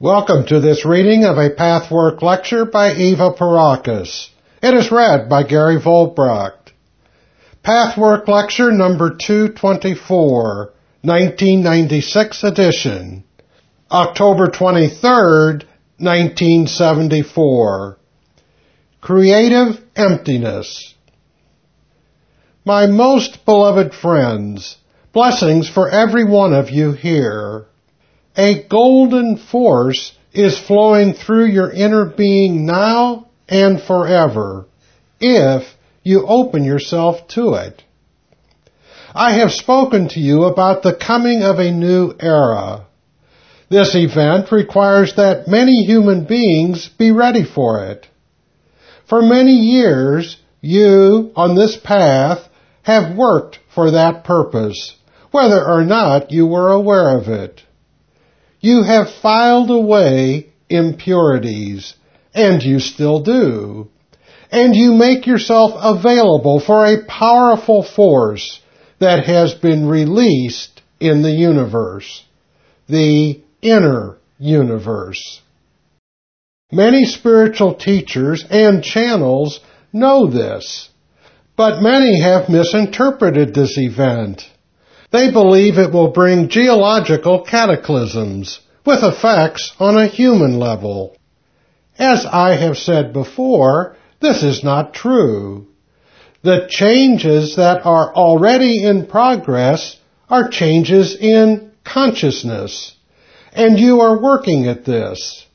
Welcome to this reading of a Pathwork lecture by Eva Pierrakos. It is read by Gary Volbracht. Pathwork lecture number 224, 1996 edition. October 23rd, 1974. Creative Emptiness. My most beloved friends, blessings for every one of you here. A golden force is flowing through your inner being now and forever if you open yourself to it. I have spoken to you about the coming of a new era. This event requires that many human beings be ready for it. For many years, you, on this path, have worked for that purpose, whether or not you were aware of it. You have filed away impurities, and you still do. And you make yourself available for a powerful force that has been released in the universe. The inner universe. Many spiritual teachers and channels know this, but many have misinterpreted this event. They believe it will bring geological cataclysms with effects on a human level. As I have said before, this is not true. The changes that are already in progress are changes in consciousness, and you are working at this.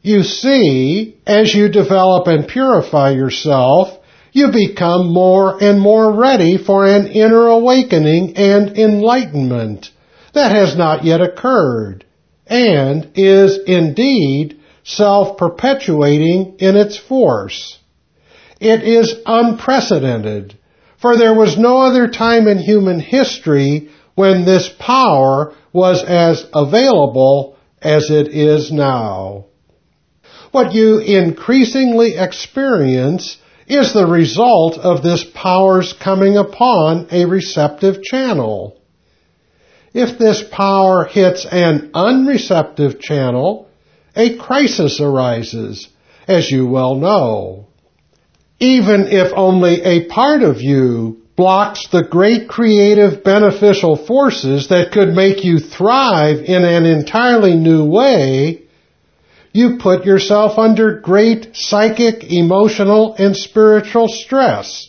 You see, as you develop and purify yourself, you become more and more ready for an inner awakening and enlightenment that has not yet occurred and is indeed self-perpetuating in its force. It is unprecedented, for there was no other time in human history when this power was as available as it is now. What you increasingly experience is the result of this power's coming upon a receptive channel. If this power hits an unreceptive channel, a crisis arises, as you well know. Even if only a part of you blocks the great creative beneficial forces that could make you thrive in an entirely new way, you put yourself under great psychic, emotional, and spiritual stress.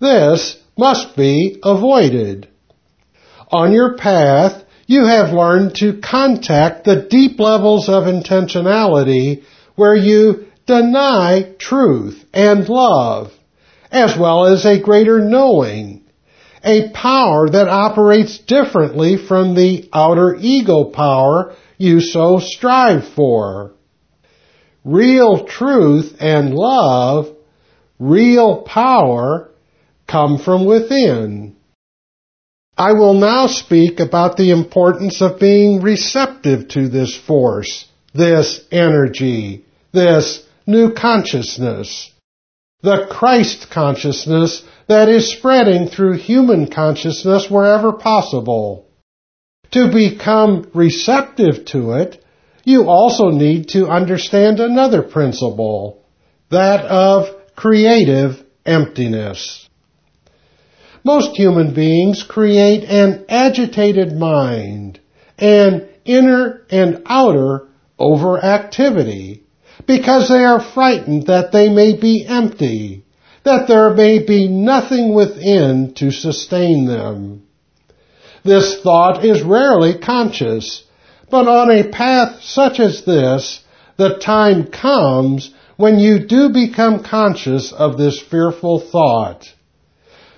This must be avoided. On your path, you have learned to contact the deep levels of intentionality where you deny truth and love, as well as a greater knowing, a power that operates differently from the outer ego power you so strive for real truth and love, real power, come from within. I will now speak about the importance of being receptive to this force, this energy, this new consciousness, the Christ consciousness that is spreading through human consciousness wherever possible. To become receptive to it you also need to understand another principle, that of creative emptiness. Most human beings create an agitated mind, an inner and outer overactivity, because they are frightened that they may be empty, that there may be nothing within to sustain them. This thought is rarely conscious, but on a path such as this, the time comes when you do become conscious of this fearful thought.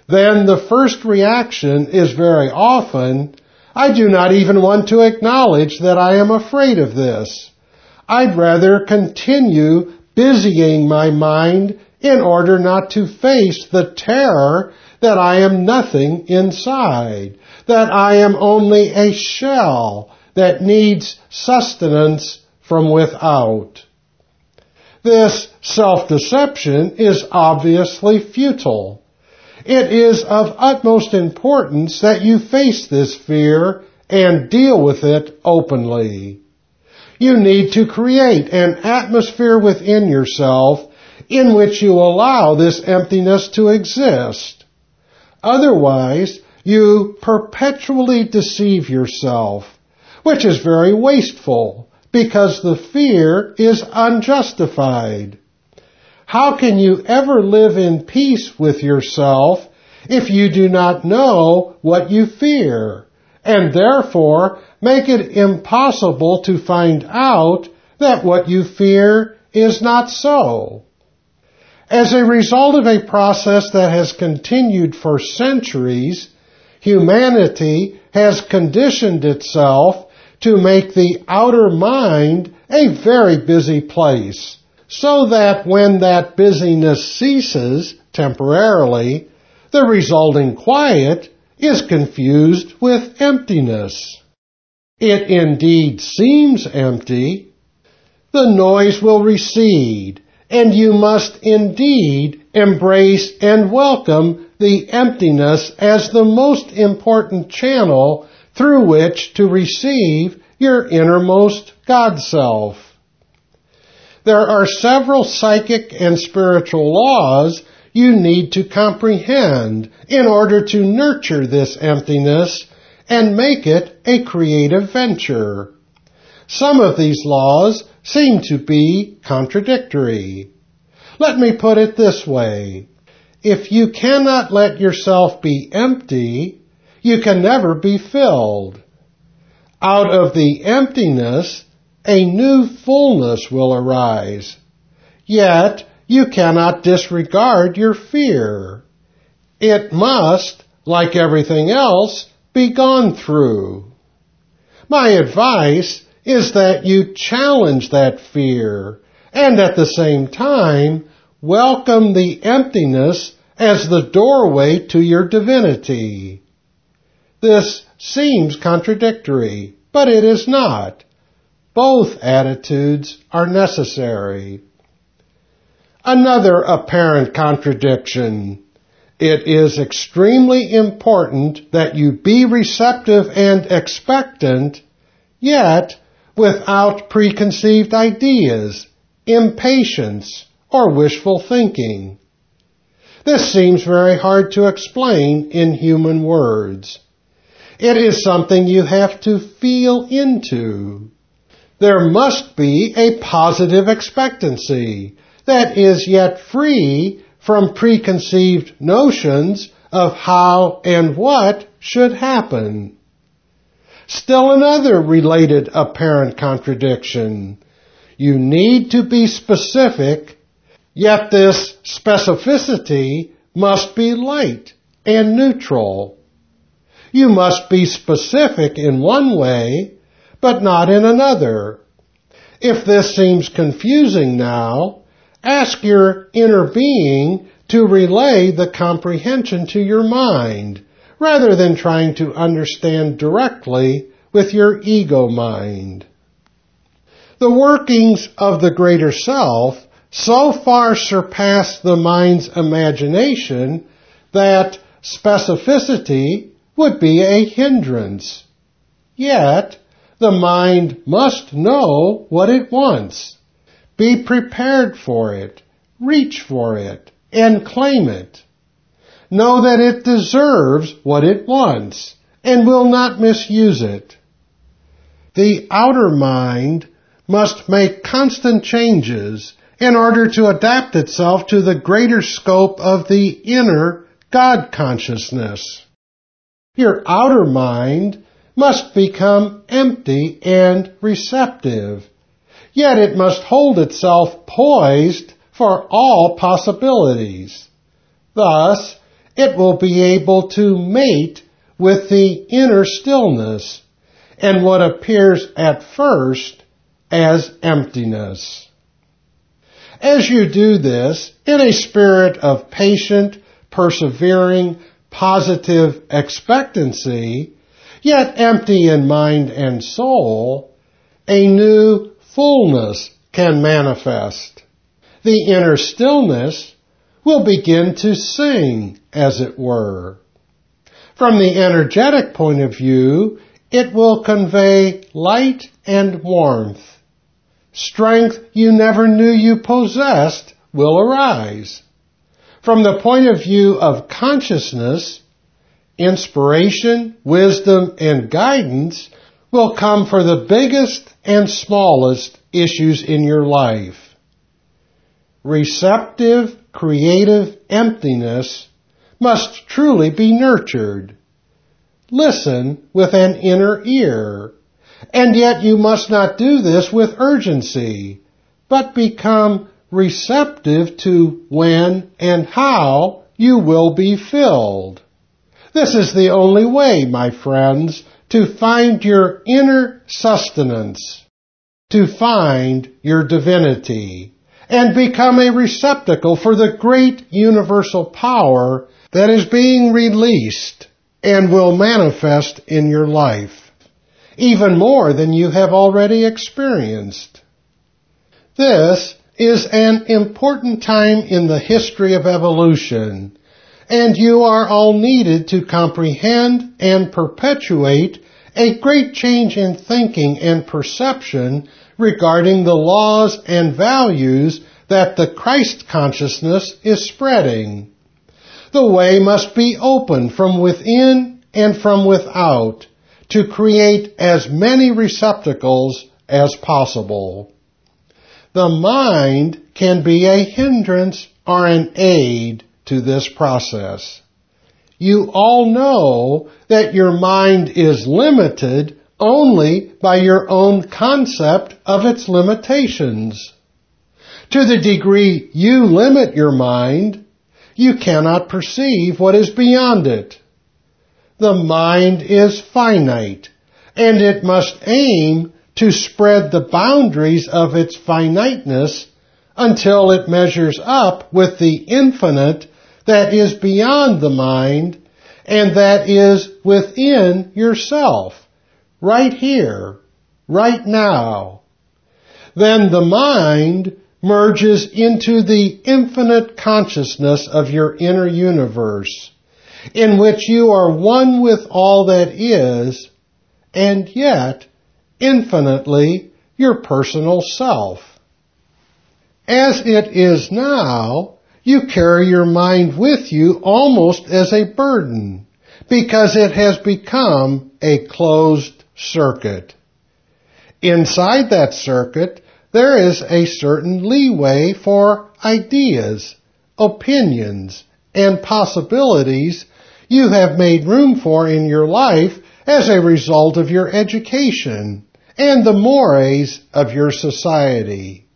Then the first reaction is very often, I do not even want to acknowledge that I am afraid of this. I'd rather continue busying my mind in order not to face the terror that I am nothing inside, that I am only a shell, that needs sustenance from without. This self-deception is obviously futile. It is of utmost importance that you face this fear and deal with it openly. You need to create an atmosphere within yourself in which you allow this emptiness to exist. Otherwise, you perpetually deceive yourself, which is very wasteful because the fear is unjustified. How can you ever live in peace with yourself if you do not know what you fear, and therefore make it impossible to find out that what you fear is not so? As a result of a process that has continued for centuries, humanity has conditioned itself to make the outer mind a very busy place so that when that busyness ceases temporarily, the resulting quiet is confused with emptiness. It indeed seems empty. The noise will recede, and you must indeed embrace and welcome the emptiness as the most important channel through which to receive your innermost God self. There are several psychic and spiritual laws you need to comprehend in order to nurture this emptiness and make it a creative venture. Some of these laws seem to be contradictory. Let me put it this way. If you cannot let yourself be empty, you can never be filled. Out of the emptiness, a new fullness will arise. Yet you cannot disregard your fear. It must, like everything else, be gone through. My advice is that you challenge that fear and at the same time welcome the emptiness as the doorway to your divinity. This seems contradictory, but it is not. Both attitudes are necessary. Another apparent contradiction. It is extremely important that you be receptive and expectant, yet without preconceived ideas, impatience, or wishful thinking. This seems very hard to explain in human words. It is something you have to feel into there must be a positive expectancy that is yet free from preconceived notions of how and what should happen. Still another related apparent contradiction. You need to be specific, yet this specificity must be light and neutral. You must be specific in one way but not in another. If this seems confusing now, ask your inner being to relay the comprehension to your mind, rather than trying to understand directly with your ego mind. The workings of the greater self so far surpass the mind's imagination that specificity would be a hindrance. Yet, the mind must know what it wants. Be prepared for it. Reach for it and claim it. Know that it deserves what it wants and will not misuse it. The outer mind must make constant changes in order to adapt itself to the greater scope of the inner God consciousness. Your outer mind must become empty and receptive. Yet it must hold itself poised for all possibilities. Thus, it will be able to mate with the inner stillness and what appears at first as emptiness. As you do this in a spirit of patient, persevering, positive expectancy, yet empty in mind and soul, a new fullness can manifest. The inner stillness will begin to sing, as it were. From the energetic point of view, it will convey light and warmth. strength you never knew you possessed will arise. From the point of view of consciousness, inspiration, wisdom, and guidance will come for the biggest and smallest issues in your life. Receptive, creative emptiness must truly be nurtured. Listen with an inner ear. And yet you must not do this with urgency, but become receptive to when and how you will be filled. This is the only way, my friends, to find your inner sustenance, to find your divinity, and become a receptacle for the great universal power that is being released and will manifest in your life, even more than you have already experienced. This is an important time in the history of evolution and you are all needed to comprehend and perpetuate a great change in thinking and perception regarding the laws and values that the Christ consciousness is spreading. The way must be open from within and from without to create as many receptacles as possible. The mind can be a hindrance or an aid to this process. You all know that your mind is limited only by your own concept of its limitations. To the degree you limit your mind, you cannot perceive what is beyond it. The mind is finite, and it must aim to spread the boundaries of its finiteness until it measures up with the infinite that is beyond the mind and that is within yourself, right here, right now. Then the mind merges into the infinite consciousness of your inner universe, in which you are one with all that is, and yet infinitely your personal self. As it is now, you carry your mind with you almost as a burden because it has become a closed circuit. Inside that circuit, there is a certain leeway for ideas, opinions, and possibilities you have made room for in your life as a result of your education and the mores of your society.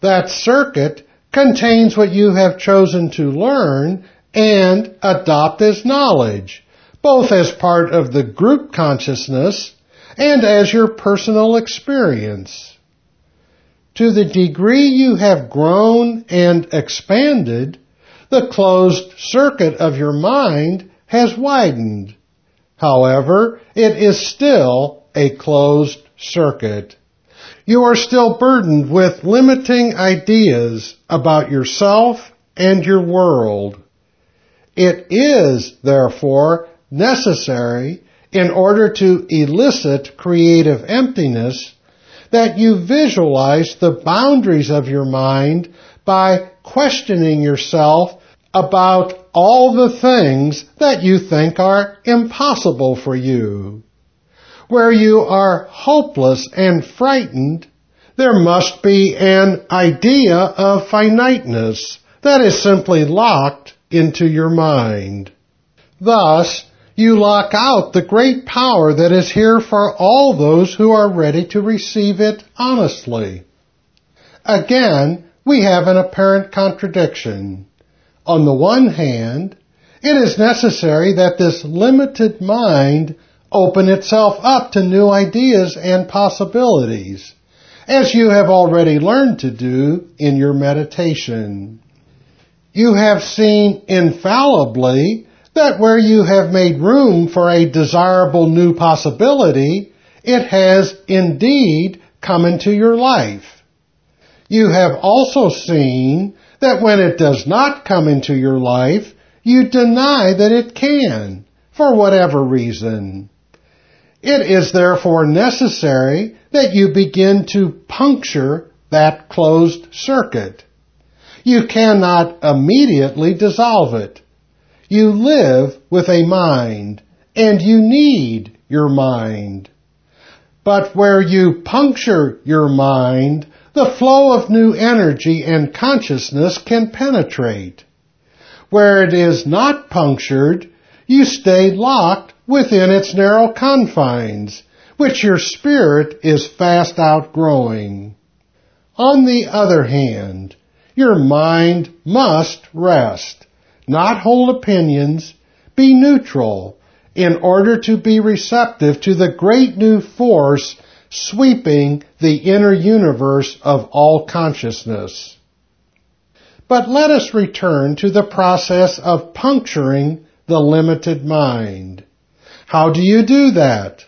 That circuit contains what you have chosen to learn and adopt as knowledge, both as part of the group consciousness and as your personal experience. To the degree you have grown and expanded, the closed circuit of your mind has widened. However, it is still a closed circuit you are still burdened with limiting ideas about yourself and your world. It is, therefore, necessary in order to elicit creative emptiness that you visualize the boundaries of your mind by questioning yourself about all the things that you think are impossible for you where you are hopeless and frightened, there must be an idea of finiteness that is simply locked into your mind. Thus, you lock out the great power that is here for all those who are ready to receive it honestly. Again, we have an apparent contradiction. On the one hand, it is necessary that this limited mind open itself up to new ideas and possibilities, as you have already learned to do in your meditation. You have seen infallibly that where you have made room for a desirable new possibility, it has indeed come into your life. You have also seen that when it does not come into your life, you deny that it can, for whatever reason. It is therefore necessary that you begin to puncture that closed circuit. You cannot immediately dissolve it. You live with a mind, and you need your mind. But where you puncture your mind, the flow of new energy and consciousness can penetrate. Where it is not punctured, you stay locked within its narrow confines, which your spirit is fast outgrowing. On the other hand, your mind must rest, not hold opinions, be neutral, in order to be receptive to the great new force sweeping the inner universe of all consciousness. But let us return to the process of puncturing the limited mind. How do you do that?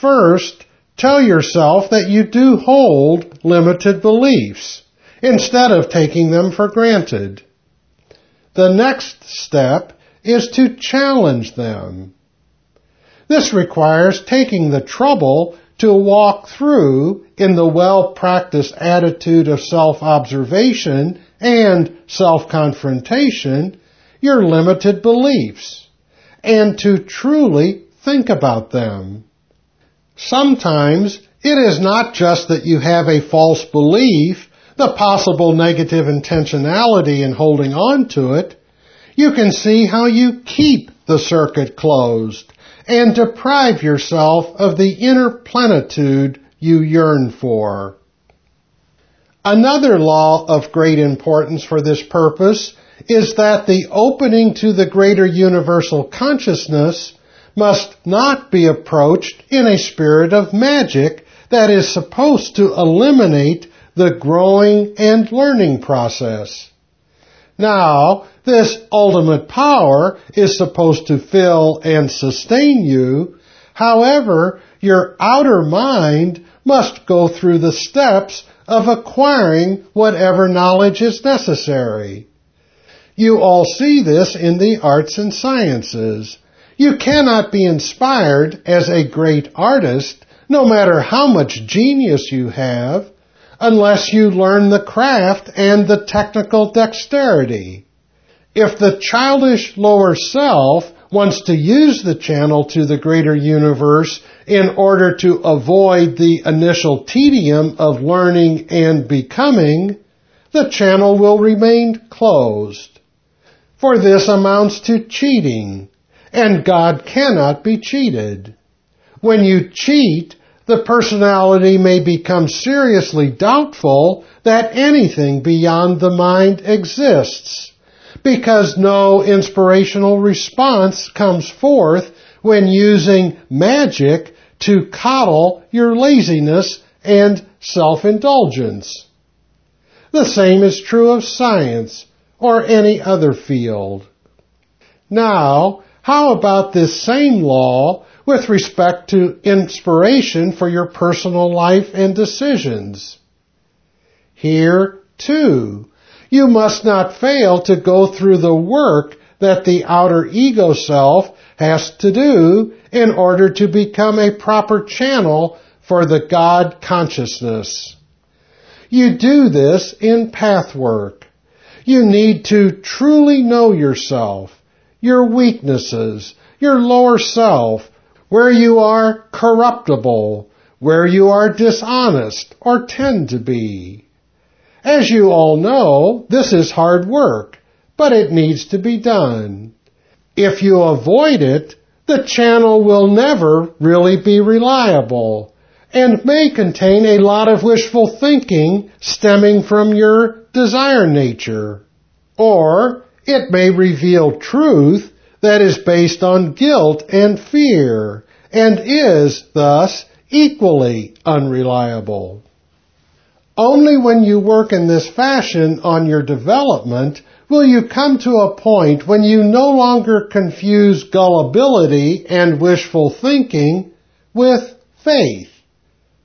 First, tell yourself that you do hold limited beliefs instead of taking them for granted. The next step is to challenge them. This requires taking the trouble to walk through in the well-practiced attitude of self-observation and self-confrontation your limited beliefs and to truly think about them. Sometimes it is not just that you have a false belief, the possible negative intentionality in holding on to it. You can see how you keep the circuit closed and deprive yourself of the inner plenitude you yearn for. Another law of great importance for this purpose is that the opening to the greater universal consciousness must not be approached in a spirit of magic that is supposed to eliminate the growing and learning process. Now, this ultimate power is supposed to fill and sustain you. However, your outer mind must go through the steps of acquiring whatever knowledge is necessary. You all see this in the arts and sciences. You cannot be inspired as a great artist, no matter how much genius you have, unless you learn the craft and the technical dexterity. If the childish lower self wants to use the channel to the greater universe in order to avoid the initial tedium of learning and becoming, the channel will remain closed. For this amounts to cheating, and God cannot be cheated. When you cheat, the personality may become seriously doubtful that anything beyond the mind exists, because no inspirational response comes forth when using magic to coddle your laziness and self-indulgence. The same is true of science or any other field. Now, how about this same law with respect to inspiration for your personal life and decisions? Here, too, you must not fail to go through the work that the outer ego self has to do in order to become a proper channel for the God consciousness. You do this in pathwork. You need to truly know yourself, your weaknesses, your lower self, where you are corruptible, where you are dishonest or tend to be. As you all know, this is hard work, but it needs to be done. If you avoid it, the channel will never really be reliable and may contain a lot of wishful thinking stemming from your desire nature. Or it may reveal truth that is based on guilt and fear and is thus equally unreliable. Only when you work in this fashion on your development will you come to a point when you no longer confuse gullibility and wishful thinking with faith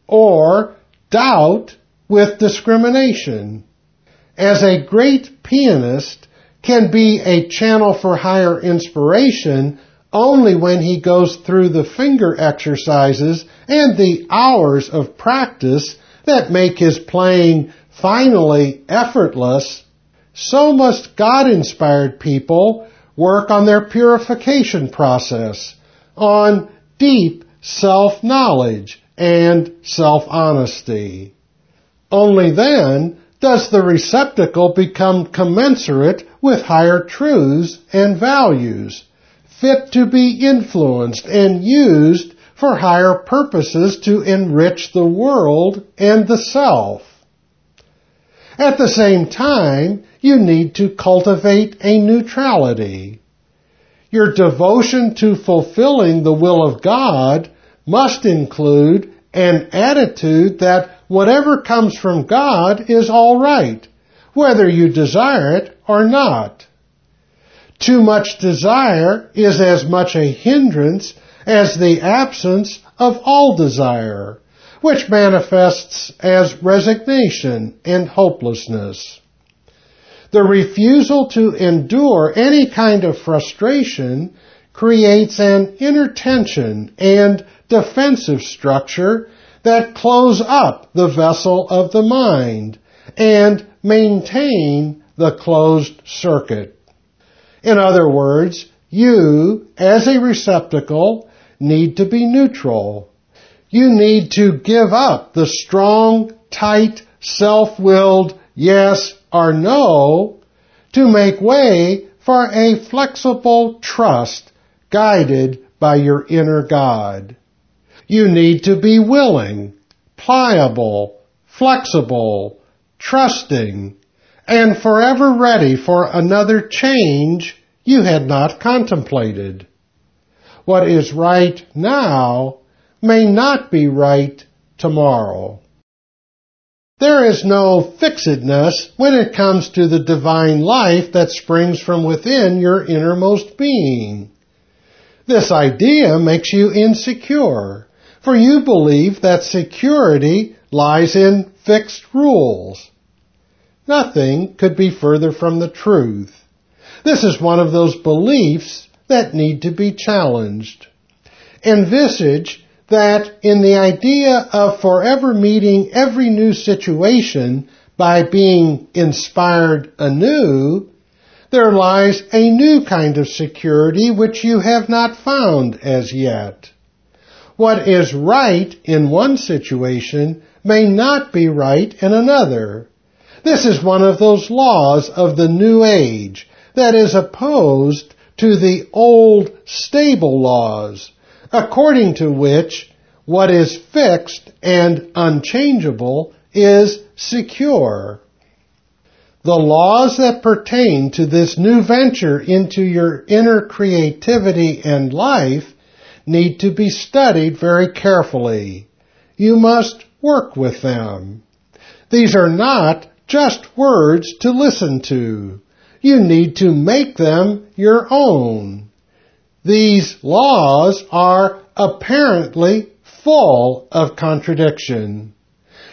or doubt with discrimination. As a great pianist can be a channel for higher inspiration only when he goes through the finger exercises and the hours of practice that make his playing finally effortless, so must God-inspired people work on their purification process, on deep self-knowledge and self-honesty. Only then does the receptacle become commensurate with higher truths and values, fit to be influenced and used for higher purposes to enrich the world and the self. At the same time, you need to cultivate a neutrality. Your devotion to fulfilling the will of God must include an attitude that whatever comes from God is all right, whether you desire it or not. Too much desire is as much a hindrance as the absence of all desire, which manifests as resignation and hopelessness. The refusal to endure any kind of frustration creates an inner tension and defensive structure that close up the vessel of the mind and maintain the closed circuit. In other words, you, as a receptacle, need to be neutral. You need to give up the strong, tight, self-willed yes or no to make way for a flexible trust guided by your inner God. You need to be willing, pliable, flexible, trusting, and forever ready for another change you had not contemplated. What is right now may not be right tomorrow. There is no fixedness when it comes to the divine life that springs from within your innermost being. This idea makes you insecure, for you believe that security lies in fixed rules. Nothing could be further from the truth. This is one of those beliefs that need to be challenged. Envisage that in the idea of forever meeting every new situation by being inspired anew, there lies a new kind of security which you have not found as yet. What is right in one situation may not be right in another. This is one of those laws of the new age that is opposed to the old stable laws, according to which what is fixed and unchangeable is secure. The laws that pertain to this new venture into your inner creativity and life need to be studied very carefully. You must work with them. These are not just words to listen to. You need to make them your own. These laws are apparently full of contradiction.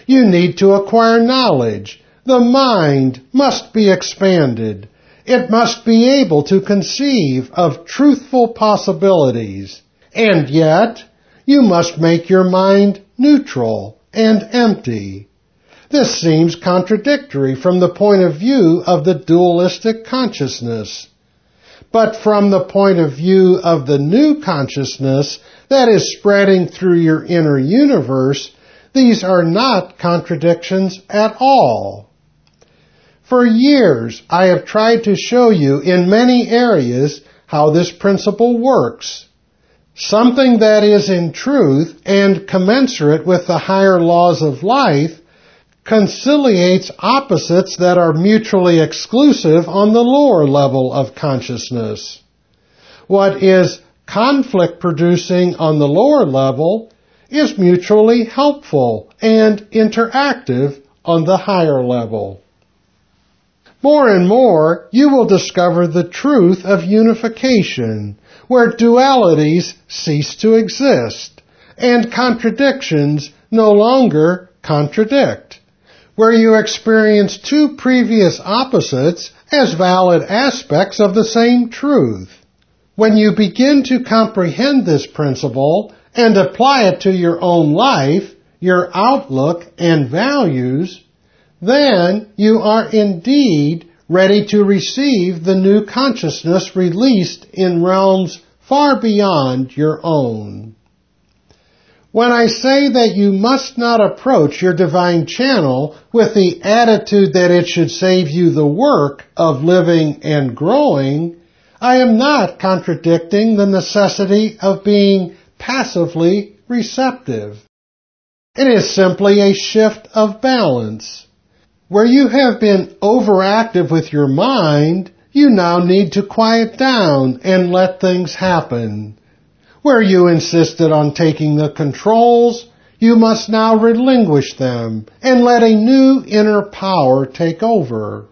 You need to acquire knowledge. The mind must be expanded. It must be able to conceive of truthful possibilities. And yet, you must make your mind neutral and empty. This seems contradictory from the point of view of the dualistic consciousness. But from the point of view of the new consciousness that is spreading through your inner universe, these are not contradictions at all. For years, I have tried to show you in many areas how this principle works. Something that is in truth and commensurate with the higher laws of life conciliates opposites that are mutually exclusive on the lower level of consciousness. What is conflict producing on the lower level is mutually helpful and interactive on the higher level. More and more, you will discover the truth of unification, where dualities cease to exist, and contradictions no longer contradict where you experience two previous opposites as valid aspects of the same truth. When you begin to comprehend this principle and apply it to your own life, your outlook and values, then you are indeed ready to receive the new consciousness released in realms far beyond your own. When I say that you must not approach your divine channel with the attitude that it should save you the work of living and growing, I am not contradicting the necessity of being passively receptive. It is simply a shift of balance. Where you have been overactive with your mind, you now need to quiet down and let things happen. Where you insisted on taking the controls, you must now relinquish them and let a new inner power take over.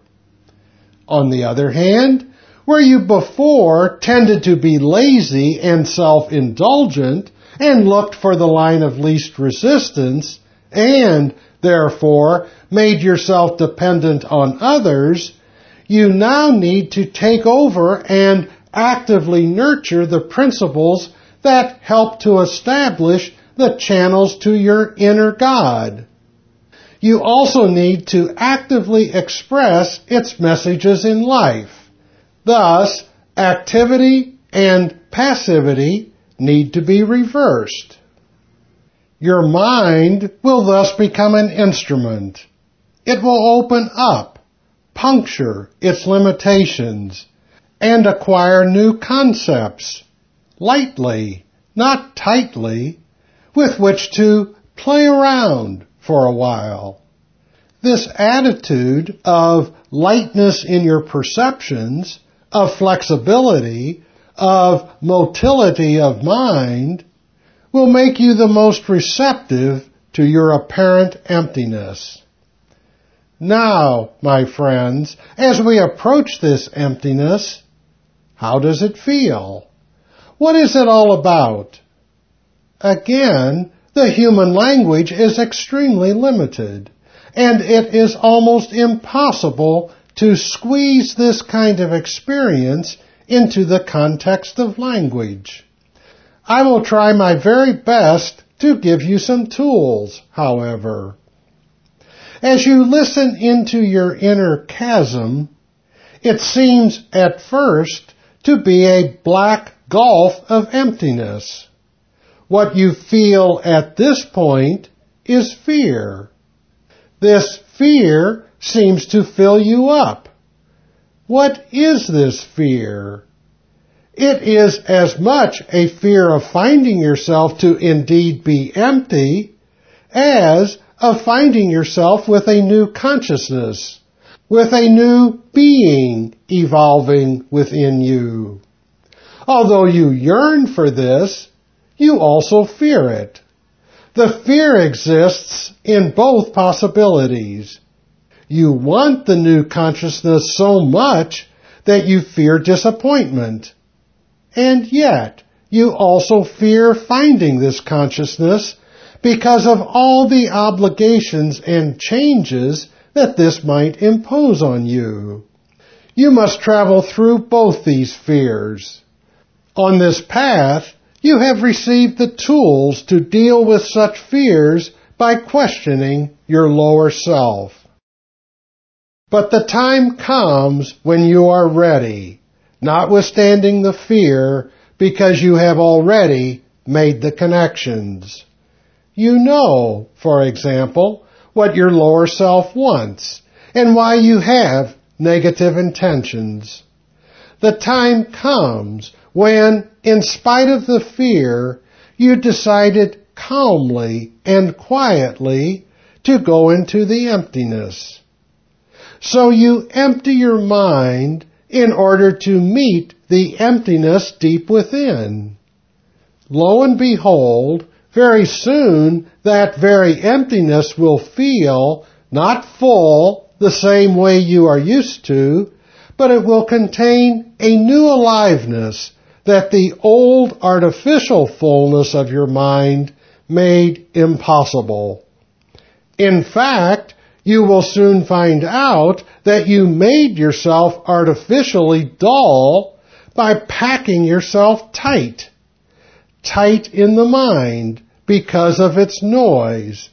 On the other hand, where you before tended to be lazy and self-indulgent and looked for the line of least resistance and therefore made yourself dependent on others, you now need to take over and actively nurture the principles that help to establish the channels to your inner God. You also need to actively express its messages in life. Thus, activity and passivity need to be reversed. Your mind will thus become an instrument. It will open up, puncture its limitations, and acquire new concepts, lightly, not tightly, with which to play around for a while. This attitude of lightness in your perceptions, of flexibility, of motility of mind, will make you the most receptive to your apparent emptiness. Now, my friends, as we approach this emptiness, how does it feel? What is it all about? Again, the human language is extremely limited, and it is almost impossible to squeeze this kind of experience into the context of language. I will try my very best to give you some tools, however. As you listen into your inner chasm, it seems at first to be a black gulf of emptiness. What you feel at this point is fear. This fear seems to fill you up. What is this fear? It is as much a fear of finding yourself to indeed be empty as of finding yourself with a new consciousness, with a new being evolving within you. Although you yearn for this, you also fear it. The fear exists in both possibilities. You want the new consciousness so much that you fear disappointment and yet, you also fear finding this consciousness because of all the obligations and changes that this might impose on you. You must travel through both these fears. On this path, you have received the tools to deal with such fears by questioning your lower self. But the time comes when you are ready notwithstanding the fear, because you have already made the connections. You know, for example, what your lower self wants and why you have negative intentions. The time comes when, in spite of the fear, you decided calmly and quietly to go into the emptiness. So you empty your mind in order to meet the emptiness deep within. Lo and behold, very soon that very emptiness will feel not full the same way you are used to, but it will contain a new aliveness that the old artificial fullness of your mind made impossible. In fact, you will soon find out that you made yourself artificially dull by packing yourself tight. Tight in the mind because of its noise,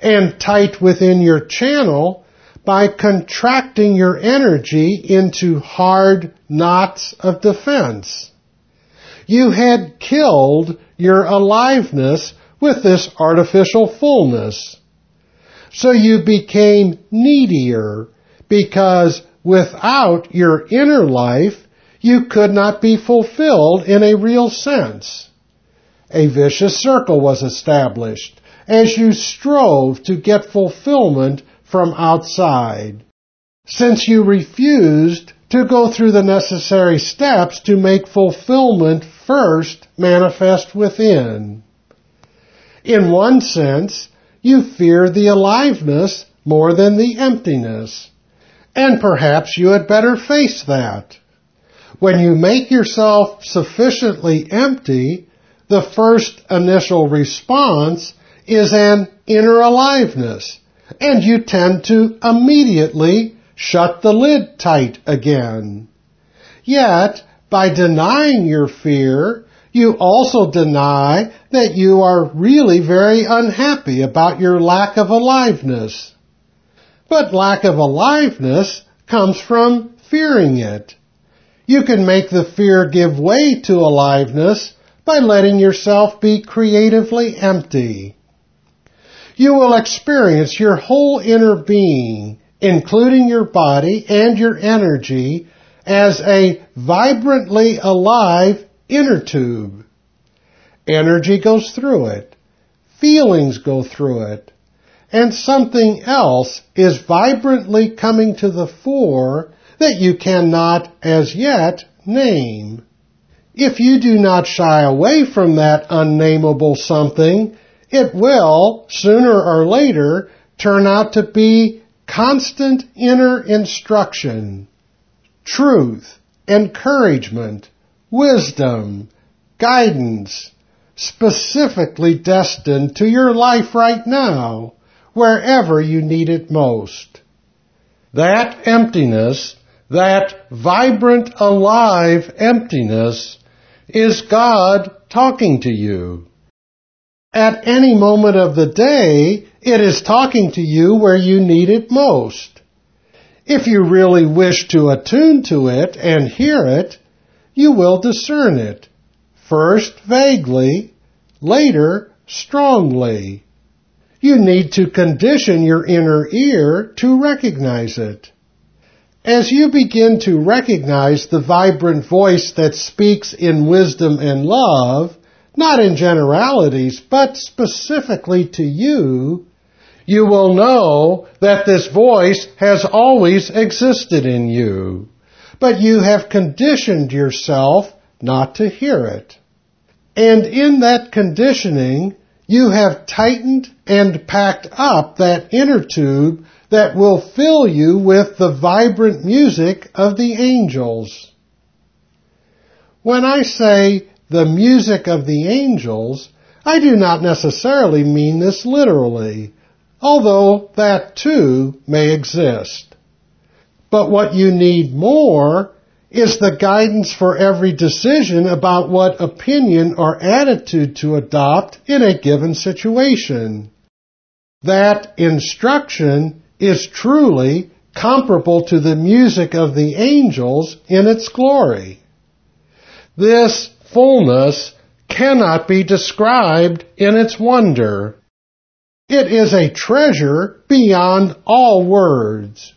and tight within your channel by contracting your energy into hard knots of defense. You had killed your aliveness with this artificial fullness. So you became needier because without your inner life, you could not be fulfilled in a real sense. A vicious circle was established as you strove to get fulfillment from outside. Since you refused to go through the necessary steps to make fulfillment first manifest within. In one sense, you fear the aliveness more than the emptiness. And perhaps you had better face that. When you make yourself sufficiently empty, the first initial response is an inner aliveness, and you tend to immediately shut the lid tight again. Yet, by denying your fear, you also deny that you are really very unhappy about your lack of aliveness. But lack of aliveness comes from fearing it. You can make the fear give way to aliveness by letting yourself be creatively empty. You will experience your whole inner being, including your body and your energy, as a vibrantly alive inner tube. Energy goes through it. Feelings go through it. And something else is vibrantly coming to the fore that you cannot as yet name. If you do not shy away from that unnameable something, it will, sooner or later, turn out to be constant inner instruction, truth, encouragement, wisdom, guidance, specifically destined to your life right now, wherever you need it most. That emptiness, that vibrant, alive emptiness, is God talking to you. At any moment of the day, it is talking to you where you need it most. If you really wish to attune to it and hear it, you will discern it, first vaguely, later strongly. You need to condition your inner ear to recognize it. As you begin to recognize the vibrant voice that speaks in wisdom and love, not in generalities, but specifically to you, you will know that this voice has always existed in you but you have conditioned yourself not to hear it. And in that conditioning, you have tightened and packed up that inner tube that will fill you with the vibrant music of the angels. When I say the music of the angels, I do not necessarily mean this literally, although that too may exist. But what you need more is the guidance for every decision about what opinion or attitude to adopt in a given situation. That instruction is truly comparable to the music of the angels in its glory. This fullness cannot be described in its wonder. It is a treasure beyond all words.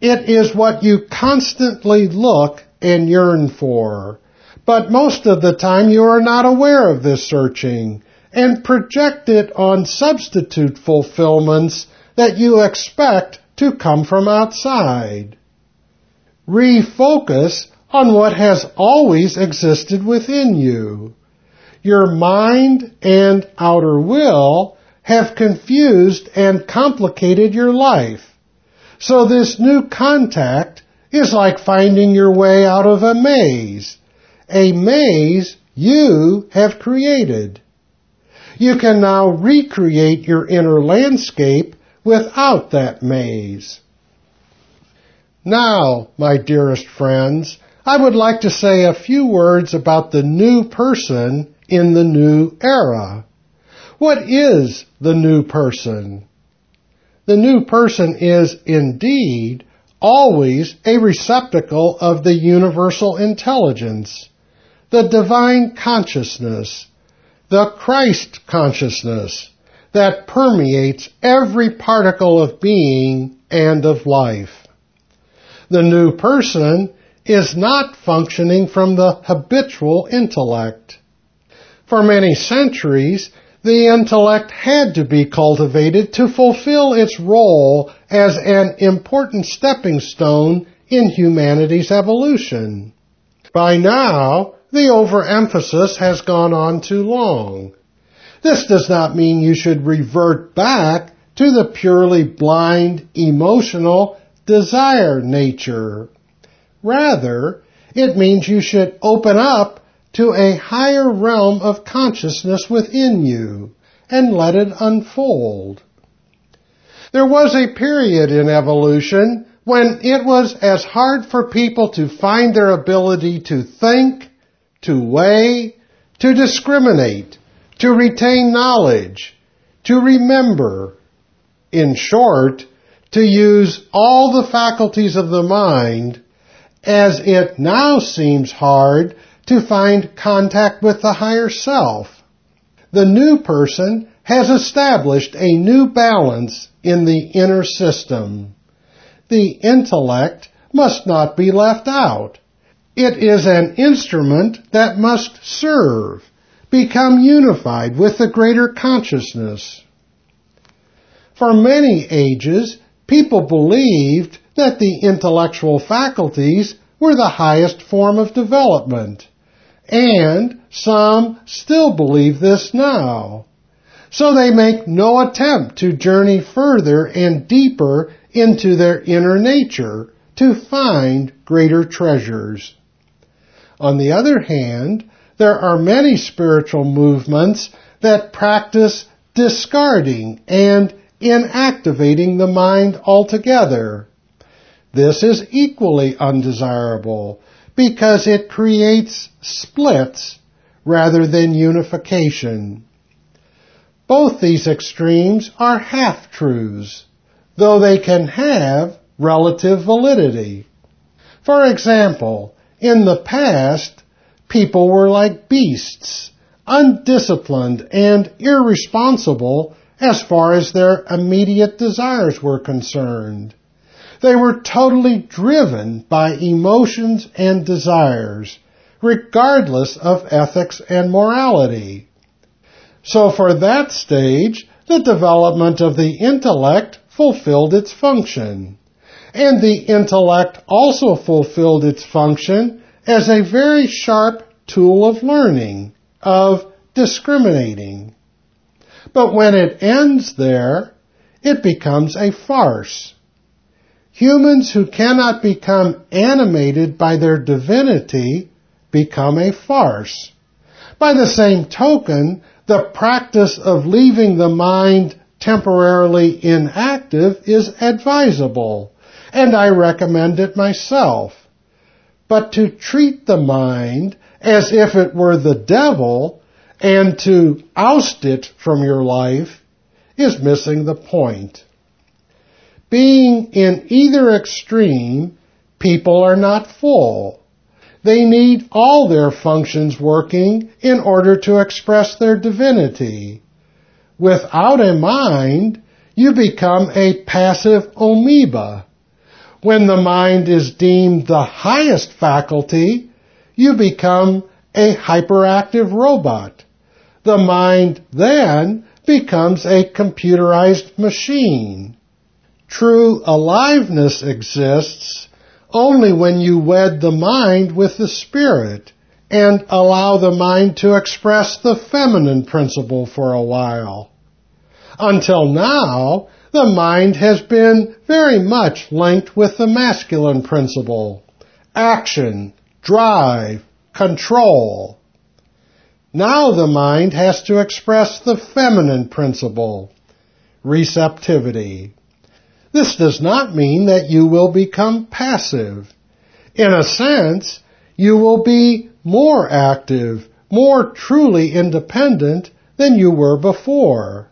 It is what you constantly look and yearn for. But most of the time you are not aware of this searching and project it on substitute fulfillments that you expect to come from outside. Refocus on what has always existed within you. Your mind and outer will have confused and complicated your life. So this new contact is like finding your way out of a maze. A maze you have created. You can now recreate your inner landscape without that maze. Now, my dearest friends, I would like to say a few words about the new person in the new era. What is the new person? The new person is indeed always a receptacle of the universal intelligence, the divine consciousness, the Christ consciousness that permeates every particle of being and of life. The new person is not functioning from the habitual intellect. For many centuries, the intellect had to be cultivated to fulfill its role as an important stepping stone in humanity's evolution. By now, the overemphasis has gone on too long. This does not mean you should revert back to the purely blind, emotional, desire nature. Rather, it means you should open up to a higher realm of consciousness within you and let it unfold. There was a period in evolution when it was as hard for people to find their ability to think, to weigh, to discriminate, to retain knowledge, to remember. In short, to use all the faculties of the mind as it now seems hard to find contact with the higher self. The new person has established a new balance in the inner system. The intellect must not be left out. It is an instrument that must serve, become unified with the greater consciousness. For many ages, people believed that the intellectual faculties were the highest form of development. And some still believe this now. So they make no attempt to journey further and deeper into their inner nature to find greater treasures. On the other hand, there are many spiritual movements that practice discarding and inactivating the mind altogether. This is equally undesirable because it creates splits rather than unification. Both these extremes are half-truths, though they can have relative validity. For example, in the past, people were like beasts, undisciplined and irresponsible as far as their immediate desires were concerned. They were totally driven by emotions and desires, regardless of ethics and morality. So for that stage, the development of the intellect fulfilled its function. And the intellect also fulfilled its function as a very sharp tool of learning, of discriminating. But when it ends there, it becomes a farce. Humans who cannot become animated by their divinity become a farce. By the same token, the practice of leaving the mind temporarily inactive is advisable, and I recommend it myself. But to treat the mind as if it were the devil and to oust it from your life is missing the point. Being in either extreme, people are not full. They need all their functions working in order to express their divinity. Without a mind, you become a passive amoeba. When the mind is deemed the highest faculty, you become a hyperactive robot. The mind then becomes a computerized machine. True aliveness exists only when you wed the mind with the spirit and allow the mind to express the feminine principle for a while. Until now, the mind has been very much linked with the masculine principle. Action, drive, control. Now the mind has to express the feminine principle, receptivity. This does not mean that you will become passive. In a sense, you will be more active, more truly independent than you were before.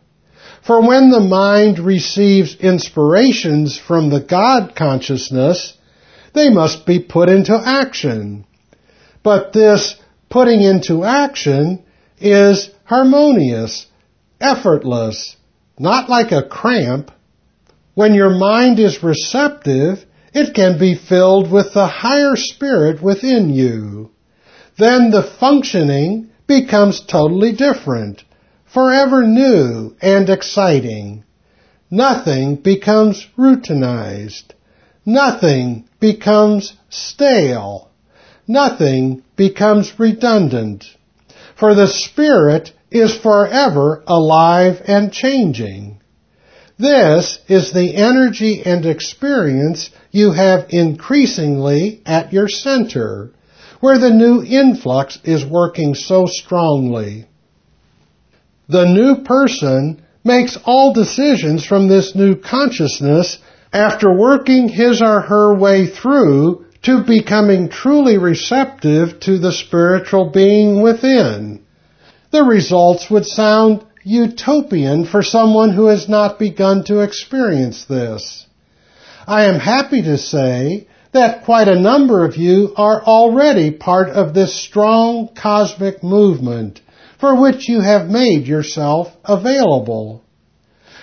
For when the mind receives inspirations from the God consciousness, they must be put into action. But this putting into action is harmonious, effortless, not like a cramp. When your mind is receptive, it can be filled with the higher spirit within you. Then the functioning becomes totally different, forever new and exciting. Nothing becomes routinized. Nothing becomes stale. Nothing becomes redundant. For the Spirit is forever alive and changing. This is the energy and experience you have increasingly at your center, where the new influx is working so strongly. The new person makes all decisions from this new consciousness after working his or her way through to becoming truly receptive to the spiritual being within. The results would sound utopian for someone who has not begun to experience this. I am happy to say that quite a number of you are already part of this strong cosmic movement for which you have made yourself available.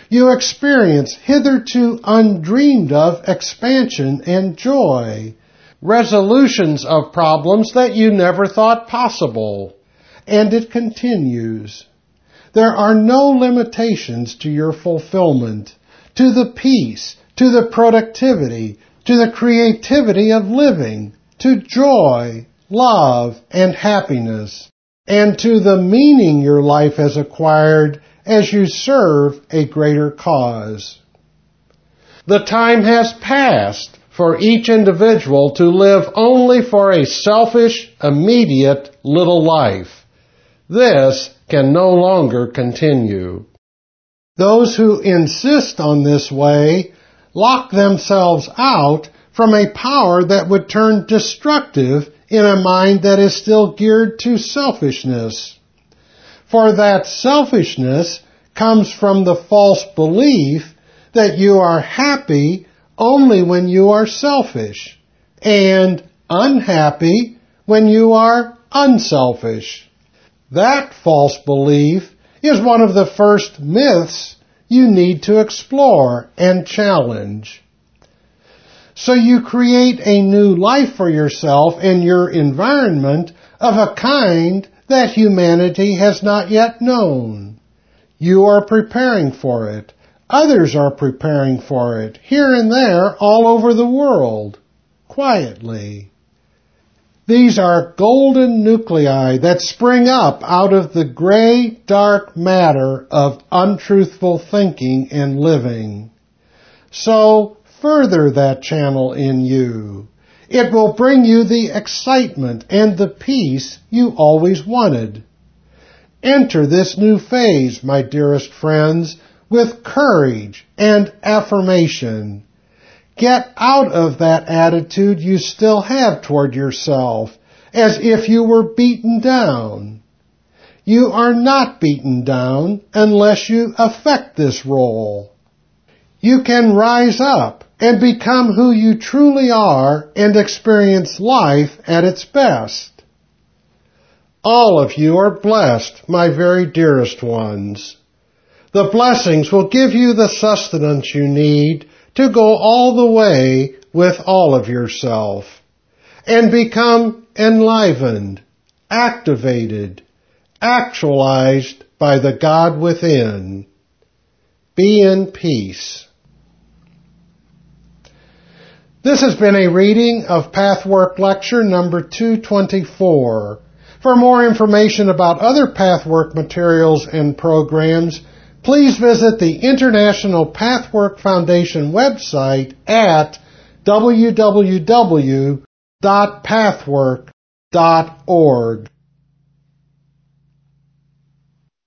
You experience hitherto undreamed of expansion and joy, resolutions of problems that you never thought possible. And it continues. There are no limitations to your fulfillment, to the peace, to the productivity, to the creativity of living, to joy, love, and happiness, and to the meaning your life has acquired as you serve a greater cause. The time has passed for each individual to live only for a selfish, immediate little life. This can no longer continue. Those who insist on this way lock themselves out from a power that would turn destructive in a mind that is still geared to selfishness. For that selfishness comes from the false belief that you are happy only when you are selfish and unhappy when you are unselfish. That false belief is one of the first myths you need to explore and challenge. So you create a new life for yourself and your environment of a kind that humanity has not yet known. You are preparing for it Others are preparing for it, here and there, all over the world, quietly. These are golden nuclei that spring up out of the gray, dark matter of untruthful thinking and living. So, further that channel in you. It will bring you the excitement and the peace you always wanted. Enter this new phase, my dearest friends, with courage and affirmation. Get out of that attitude you still have toward yourself as if you were beaten down. You are not beaten down unless you affect this role. You can rise up and become who you truly are and experience life at its best. All of you are blessed, my very dearest ones. The blessings will give you the sustenance you need to go all the way with all of yourself and become enlivened, activated, actualized by the God within. Be in peace. This has been a reading of Pathwork Lecture number 224. For more information about other Pathwork materials and programs, please visit the International Pathwork Foundation website at www.pathwork.org.